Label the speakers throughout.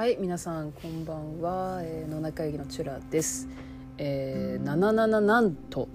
Speaker 1: はい皆さんこんばんは、えー、野中会議のチュラです。えー、77なんと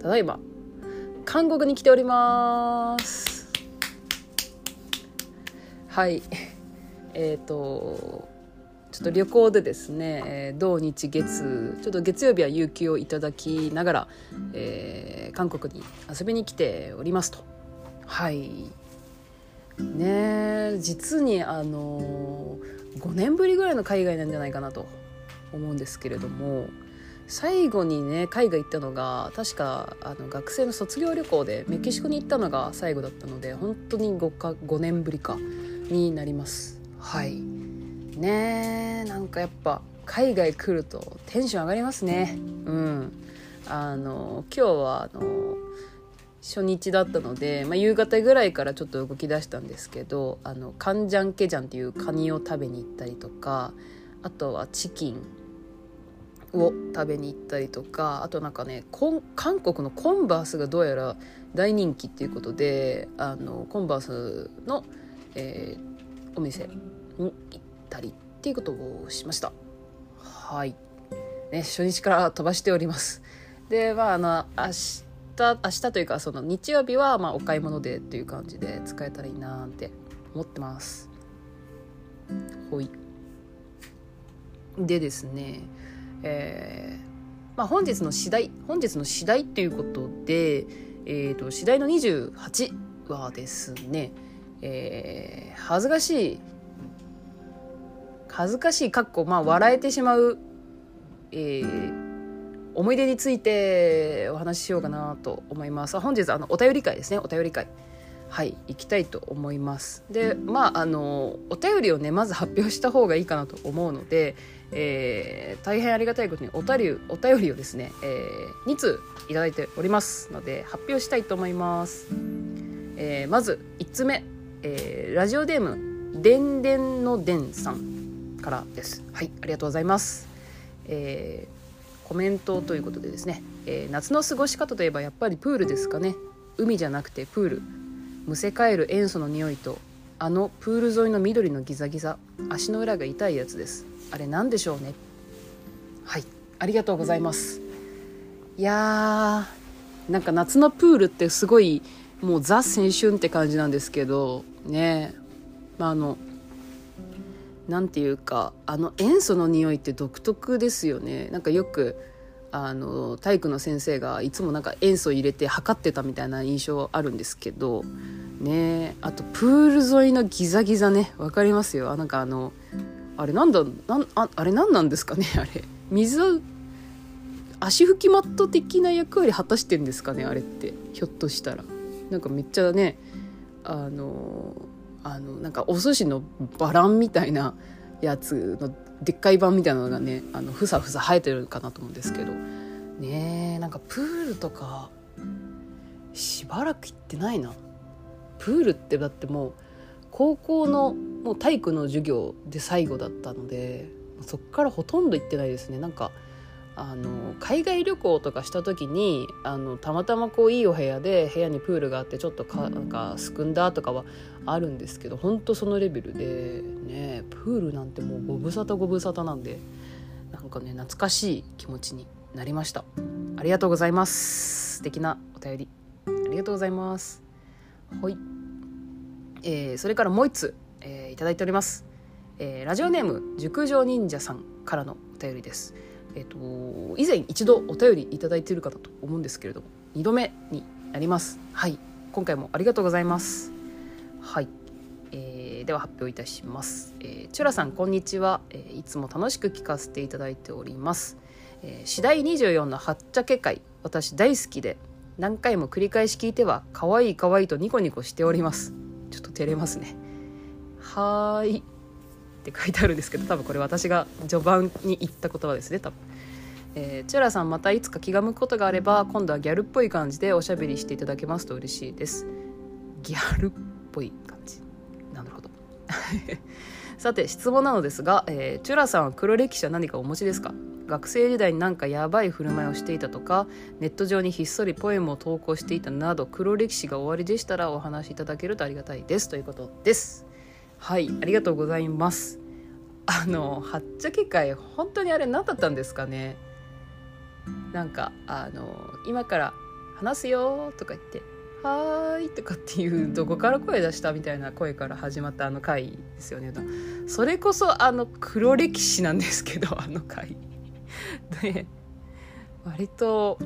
Speaker 1: ただいま韓国に来ております。はい。えっ、ー、とちょっと旅行でですね、えー、土日月ちょっと月曜日は有給をいただきながら、えー、韓国に遊びに来ておりますと。はい。ね実にあの5年ぶりぐらいの海外なんじゃないかなと思うんですけれども最後にね海外行ったのが確かあの学生の卒業旅行でメキシコに行ったのが最後だったので本当に 5, か5年ぶりかになります。はい。ねなんかやっぱ海外来るとテンション上がりますね。うん。あの今日はあの初日だったので、まあ、夕方ぐらいからちょっと動き出したんですけどあのカンジャンケジャンっていうカニを食べに行ったりとかあとはチキンを食べに行ったりとかあとなんかね韓国のコンバースがどうやら大人気っていうことであのコンバースの、えー、お店に行ったりっていうことをしました。はい。ね初日から飛ばしております。でまああの明日明日というかその日曜日はまあお買い物でっていう感じで使えたらいいなって思ってます。ほい。でですねえー、まあ、本日の次第本日の次第っていうことで、えーと、次第の28はですね、えー、恥ずかしい恥ずかしいかっこまあ笑えてしまう、えー、思い出についてお話ししようかなと思います。本日あのお便り会ですね。お便り会。はい行きたいと思います。でまああのお便りをねまず発表した方がいいかなと思うので、えー、大変ありがたいことにお便りお便りをですね、えー、2通いただいておりますので発表したいと思います、えー、まず1つ目、えー、ラジオネームでんでんのでんさんからです。はいありがとうございます。えーコメントということでですね、えー、夏の過ごし方といえばやっぱりプールですかね。海じゃなくてプール。むせ返る塩素の匂いとあのプール沿いの緑のギザギザ。足の裏が痛いやつです。あれ何でしょうね。はい。ありがとうございます。いやーなんか夏のプールってすごいもうザ青春って感じなんですけどね。まああの何て言うかあの塩素の匂いって独特ですよね。なんかよくあの体育の先生がいつもなんか塩素入れて測ってたみたいな印象あるんですけどね。あとプール沿いのギザギザね。分かりますよ。あなんかあのあれなんだなんああれ何なんですかね あれ。水足拭きマット的な役割果たしてんですかねあれって。ひょっとしたら。なんかめっちゃねあのあのなんかお寿司のバランみたいなやつのでっかい版みたいなのがねあのふさふさ生えてるかなと思うんですけど。ねえなんかプールとかしばらく行ってないな。プールってだってもう高校のもう体育の授業で最後だったのでそっからほとんど行ってないですね。なんかあの海外旅行とかした時にあのたまたまこういいお部屋で部屋にプールがあってちょっとかなんかすくんだとかはあるんですけど本当そのレベルでねプールなんてもうご無沙汰ご無沙汰なんでなんかね懐かしい気持ちになりました。ありがとうございます。素敵なお便り。ありがとうございます。はい、えー、それからもう一つ、えー、いただいております、えー、ラジオネーム熟女忍者さんからのお便りですえっと、以前一度お便りいただいているかと思うんですけれども2度目になります。はい。今回もありがとうございます。はい、えー、では発表いたします、えー、チュラさんこんにちは、えー、いつも楽しく聞かせていただいております、えー、次第24のはっちゃけ会私大好きで何回も繰り返し聞いては可愛い可愛いとニコニコしております。ちょっと照れますね。はーい。って書いてあるんですけど多分これ私が序盤に言った言葉ですね多分。えー、チュラさんまたいつか気が向くことがあれば今度はギャルっぽい感じでおしゃべりしていただけますと嬉しいです。ギャルっぽい感じ。なるほど。さて質問なのですが、えー、チュラさんは黒歴史は何かお持ちですか？学生時代になんかやばい振る舞いをしていたとかネット上にひっそりポエムを投稿していたなど黒歴史が終わりでしたらお話しいただけるとありがたいです。ということですはいありがとうございます。あのはっちゃけ会本当にあれ何だったんですかね。なんかあの今から話すよとか言って「はーい」とかっていうどこから声出したみたいな声から始まったあの回ですよね。それこそあの黒歴史なんですけどあの回。で割と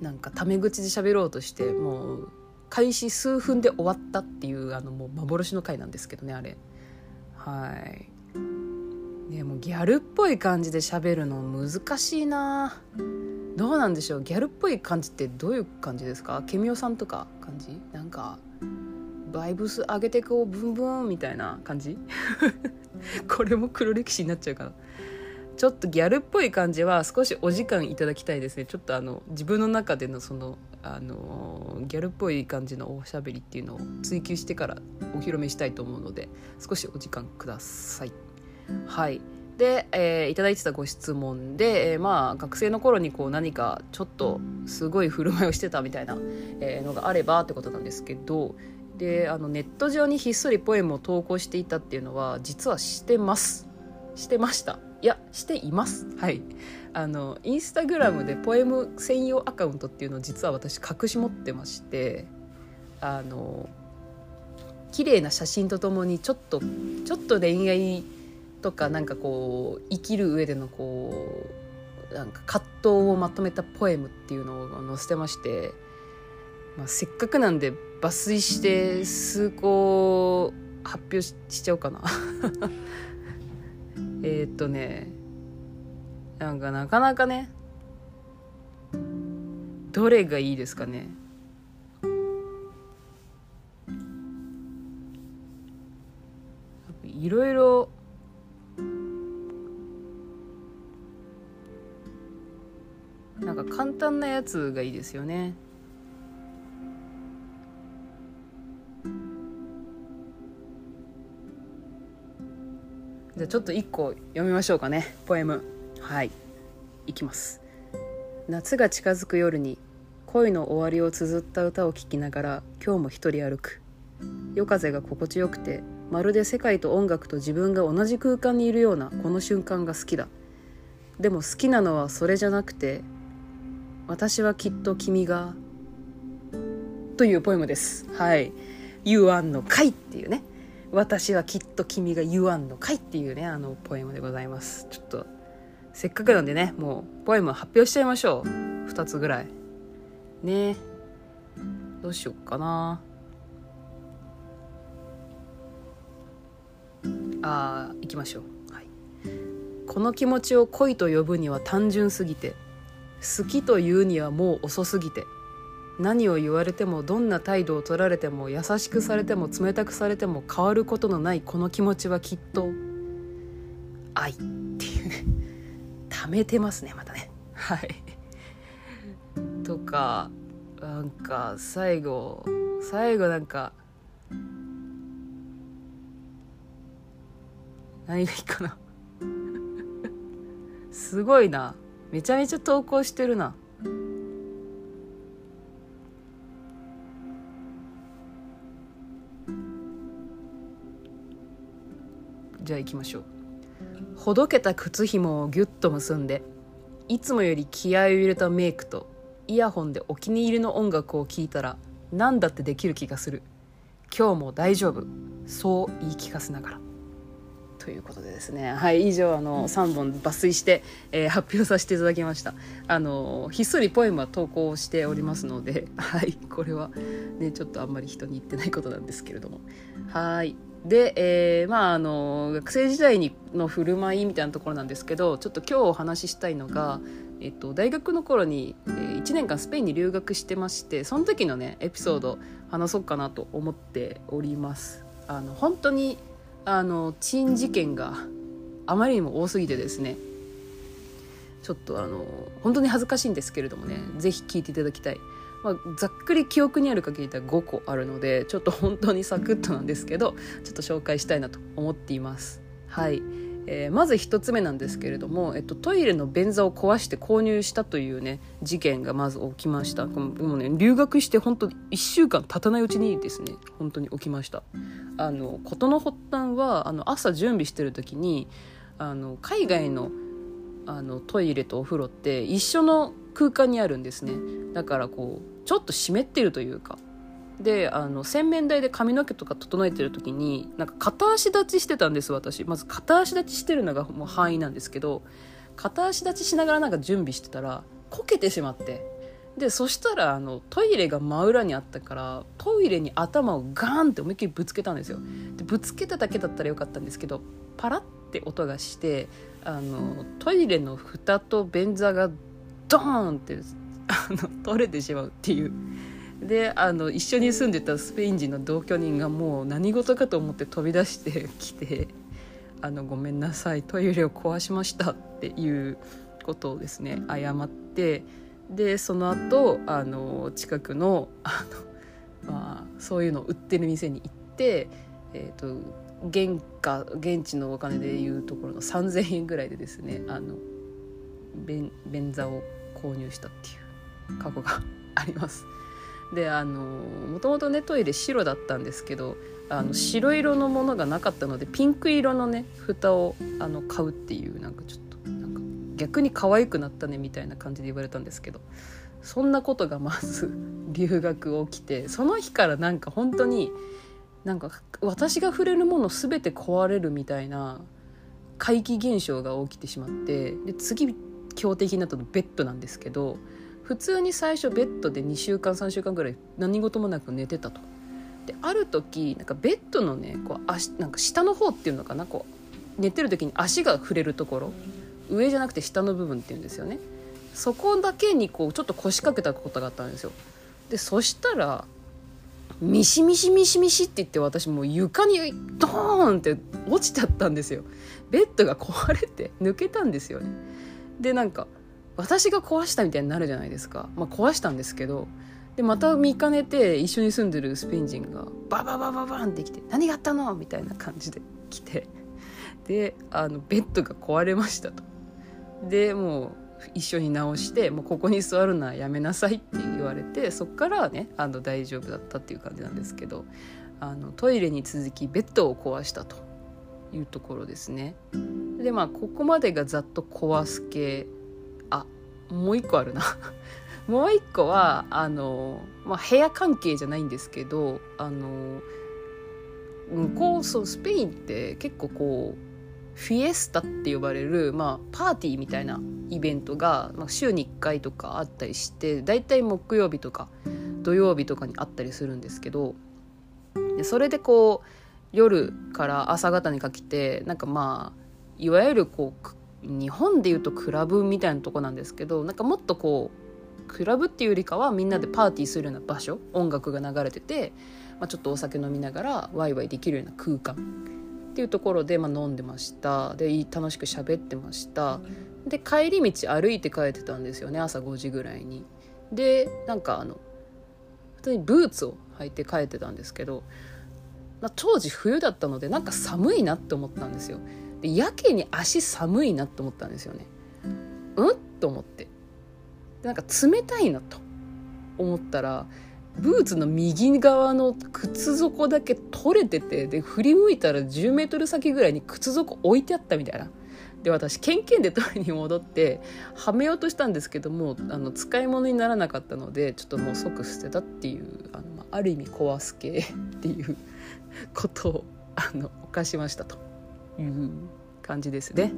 Speaker 1: なんかタメ口で喋ろうとしてもう開始数分で終わったっていうあのもう幻の回なんですけどねあれ。はい。でもギャルっぽい感じで喋るの難しいな。どうなんでしょう。ギャルっぽい感じってどういう感じですか？ケミオさんとか感じ？なんかバイブス上げてこうブンブンみたいな感じ？これも黒歴史になっちゃうかな。ちょっとギャルっぽい感じは少しお時間いただきたいですね。ちょっとあの自分の中でのそのあのギャルっぽい感じのおしゃべりっていうのを追求してからお披露目したいと思うので少しお時間ください。はい。で、えー、いただいてたご質問で、えー、まあ学生の頃にこう何かちょっとすごい振る舞いをしてたみたいな、えー、のがあればってことなんですけどであのネット上にひっそりポエムを投稿していたっていうのは実はしてます。してました。いやしています。はい。あのインスタグラムでポエム専用アカウントっていうのを実は私隠し持ってましてあの綺麗な写真とともにちょっとちょっと恋愛とかなんかこう生きる上でのこうなんか葛藤をまとめたポエムっていうのを載せてまして、まあ、せっかくなんで抜粋して数個発表しちゃおうかな。えっとねなんかなかなかねどれがいいですかね。いろいろなんか簡単なやつがいいですよね。ゃあちょっと一個読みましょうかね。ポエム。はい。いきます。夏が近づく夜に恋の終わりを綴った歌を聴きながら今日も一人歩く。夜風が心地よくてまるで世界と音楽と自分が同じ空間にいるようなこの瞬間が好きだ。でも好きなのはそれじゃなくて私はきっと君がというポエムです。はい「You a の会」っていうね。私はきっと君が言わんのかいっていうね、あの、ポエムでございます。ちょっと、せっかくなんでね、もう、ポエム発表しちゃいましょう。2つぐらい。ねどうしよっかな。あー、行きましょう。はい。この気持ちを恋と呼ぶには単純すぎて、好きというにはもう遅すぎて、何を言われてもどんな態度を取られても優しくされても冷たくされても変わることのないこの気持ちはきっと愛っていう。ね 溜めてますねまたね。はい。とかなんか最後最後なんか何がいいかな。すごいな。めちゃめちゃ投稿してるな。じゃあ行きましょう。ほどけた靴紐をギュッと結んでいつもより気合を入れたメイクとイヤホンでお気に入りの音楽を聴いたら何だってできる気がする。今日も大丈夫。そう言い聞かせながら。ということでですねはい以上あの3本抜粋して、えー、発表させていただきました。あのひっそりポエムは投稿しておりますのではいこれはねちょっとあんまり人に言ってないことなんですけれども。はい。で、えー、まああの学生時代にの振る舞いみたいなところなんですけどちょっと今日お話ししたいのが、えっと、大学の頃に、えー、1年間スペインに留学してましてその時のねエピソード話そうかなと思っております。あの本当にあの珍事件があまりにも多すぎてですねちょっとあの本当に恥ずかしいんですけれどもね是非聞いていただきたい。まあ、ざっくり記憶にある限りでは5個あるのでちょっと本当にサクッとなんですけどちょっと紹介したいなと思っています。はいえー、まず1つ目なんですけれども、えっと、トイレの便座を壊して購入したというね事件がまず起きました。もうね留学して本当1週間経たないうちにですね本当に起きました。あの事の発端はあの朝準備してる時にあの海外のあのトイレとお風呂って一緒の空間にあるんですね。だからこうちょっと湿ってるというかであの洗面台で髪の毛とか整えてる時になんか片足立ちしてたんです私。まず片足立ちしてるのがもう範囲なんですけど片足立ちしながらなんか準備してたらこけてしまって。でそしたらあのトイレが真裏にあったからトイレに頭をガーンって思いっきりぶつけたんですよ。でぶつけただけだったらよかったんですけどパラッて音がしてあのトイレの蓋と便座がドーンってあの取れてしまうっていう。であの一緒に住んでたスペイン人の同居人がもう何事かと思って飛び出してきて「あのごめんなさいトイレを壊しました」っていうことをですね謝ってでその後あの近くのあの、まあ、そういうのを売ってる店に行って、えーと、原価現地のお金でいうところの3,000円ぐらいでですねあの便便座を購入したっていう過去があります。であのもともとねトイレ白だったんですけどあの白色のものがなかったのでピンク色のね蓋をあの買うっていうなんかちょっとなんか逆に可愛くなったねみたいな感じで言われたんですけどそんなことがまず 留学起きてその日からなんか本当になんか私が触れるもの全て壊れるみたいな怪奇現象が起きてしまってで次強敵になったのベッドなんですけど普通に最初ベッドで2週間3週間ぐらい何事もなく寝てたと。である時なんかベッドのねこう足なんか下の方っていうのかなこう寝てる時に足が触れるところ。上じゃなくて下の部分っていうんですよね。そこだけにこうちょっと腰掛けたことがあったんですよ。でそしたらミシミシミシミシって言って私もう床にドーンって落ちちゃったんですよ。ベッドが壊れて抜けたんですよね。でなんか私が壊したみたいになるじゃないですか、まあ、壊したんですけどでまた見かねて一緒に住んでるスペイン人がバババババンって来て「何があったの?」みたいな感じで 来てであのベッドが壊れましたと。でもう一緒に直してもうここに座るのはやめなさいって言われてそっからはねあの大丈夫だったっていう感じなんですけどあのトイレに続きベッドを壊したというところですね。でまあここまでがざっと壊す系もう一個あるな。もう一個はあの、まあ、部屋関係じゃないんですけどあの向こうそうスペインって結構こうフィエスタって呼ばれる、まあ、パーティーみたいなイベントが、まあ、週に1回とかあったりして大体木曜日とか土曜日とかにあったりするんですけどでそれでこう夜から朝方にかけてなんかまあいわゆるこう日本でいうとクラブみたいなとこなんですけどなんかもっとこうクラブっていうよりかはみんなでパーティーするような場所音楽が流れてて、まあ、ちょっとお酒飲みながらワイワイできるような空間っていうところで、まあ、飲んでました。で楽しく喋ってました。で帰り道歩いて帰ってたんですよね朝5時ぐらいに。でなんかあの普通にブーツを履いて帰ってたんですけど、まあ、当時冬だったのでなんか寒いなって思ったんですよ。でやけに足寒いなと思ったんですよね。うん？と思って。なんか冷たいなと思ったらブーツの右側の靴底だけ取れててで振り向いたら10メートル先ぐらいに靴底置いてあったみたいな。で私ケンケンで取りに戻ってはめようとしたんですけどもあの使い物にならなかったのでちょっともう即捨てたっていうあのある意味壊す系っていうことをあの犯しましたと。いう感じですね。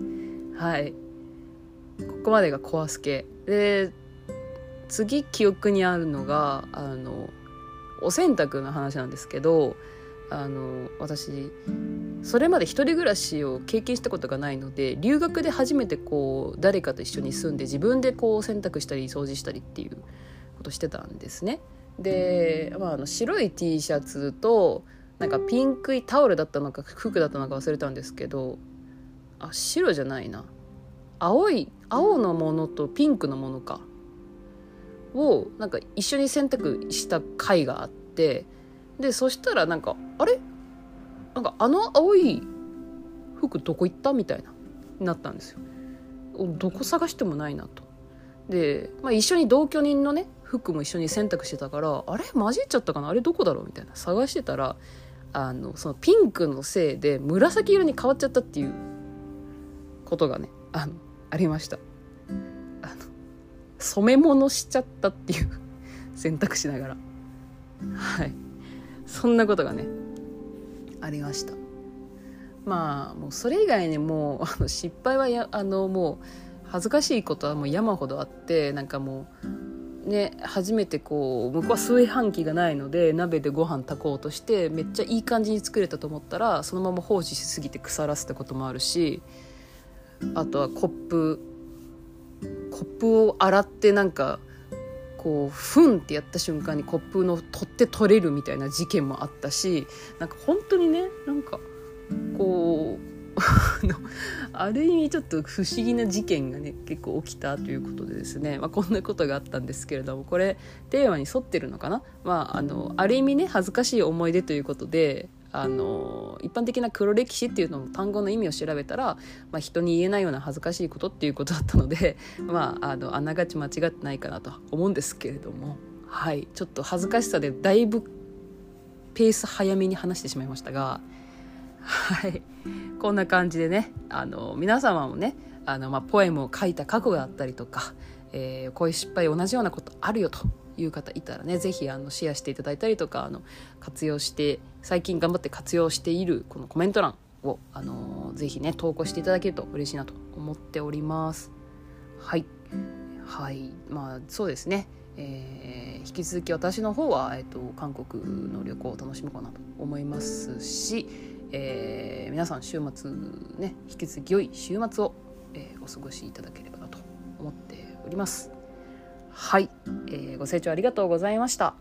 Speaker 1: はい。ここまでが壊す系で次記憶にあるのがあのお洗濯の話なんですけどあの私それまで一人暮らしを経験したことがないので留学で初めてこう誰かと一緒に住んで自分でこう洗濯したり掃除したりっていうことしてたんですね。で、まあ、あの白い T シャツとなんかピンクいタオルだったのか服だったのか忘れたんですけどあ白じゃないな。青い青のものとピンクのものか。をなんか一緒に洗濯した回があってでそしたらなんかあれ？なんかあの青い服どこ行ったみたいななったんですよ。どこ探してもないなと。で、まあ、一緒に同居人のね服も一緒に洗濯してたからあれ？混じっちゃったかな？あれどこだろう？みたいな。探してたらあのそのピンクのせいで紫色に変わっちゃったっていうことがねあのありました。あの染め物しちゃったっていう選択しながら。はい。そんなことがねありました。まあもうそれ以外にもあの失敗はやあのもう恥ずかしいことはもう山ほどあってなんかもうね初めてこう向こうは炊飯器がないので鍋でご飯炊こうとしてめっちゃいい感じに作れたと思ったらそのまま放置しすぎて腐らせたこともあるしあとはコップコップを洗ってなんかこうフンってやった瞬間にコップの取って取れるみたいな事件もあったしなんか本当にねなんかこう ある意味ちょっと不思議な事件がね結構起きたということでですね、まあ、こんなことがあったんですけれどもこれテーマに沿ってるのかな、まあ、あのある意味ね恥ずかしい思い出ということであの一般的な黒歴史っていうのも単語の意味を調べたら、まあ、人に言えないような恥ずかしいことっていうことだったので、まあ、あのあながち間違ってないかなと思うんですけれども、はい、ちょっと恥ずかしさでだいぶペース早めに話してしまいましたが。はい。こんな感じでねあの皆様もねあの、まあ、ポエムを書いた過去があったりとか、えー、こういう失敗同じようなことあるよという方いたらね是非あのシェアしていただいたりとかあの活用して最近頑張って活用しているこのコメント欄をあのぜひね投稿していただけると嬉しいなと思っております。はい。はい。まあそうですね。えー、引き続き私の方は、えーと韓国の旅行を楽しもうかなと思いますし、えー、皆さん週末ね引き続き良い週末を、えー、お過ごしいただければなと思っております。はい、えー、ご清聴ありがとうございました。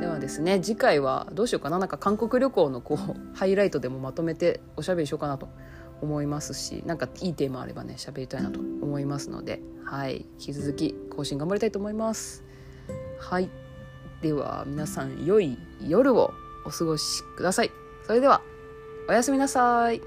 Speaker 1: ではですね次回はどうしようかな。なんか韓国旅行のこう ハイライトでもまとめておしゃべりしようかなと思いますしなんかいいテーマあればね喋りたいなと思いますのではい。引き続き更新頑張りたいと思います。はい。では皆さん良い夜をお過ごしください。それでは。おやすみなさい。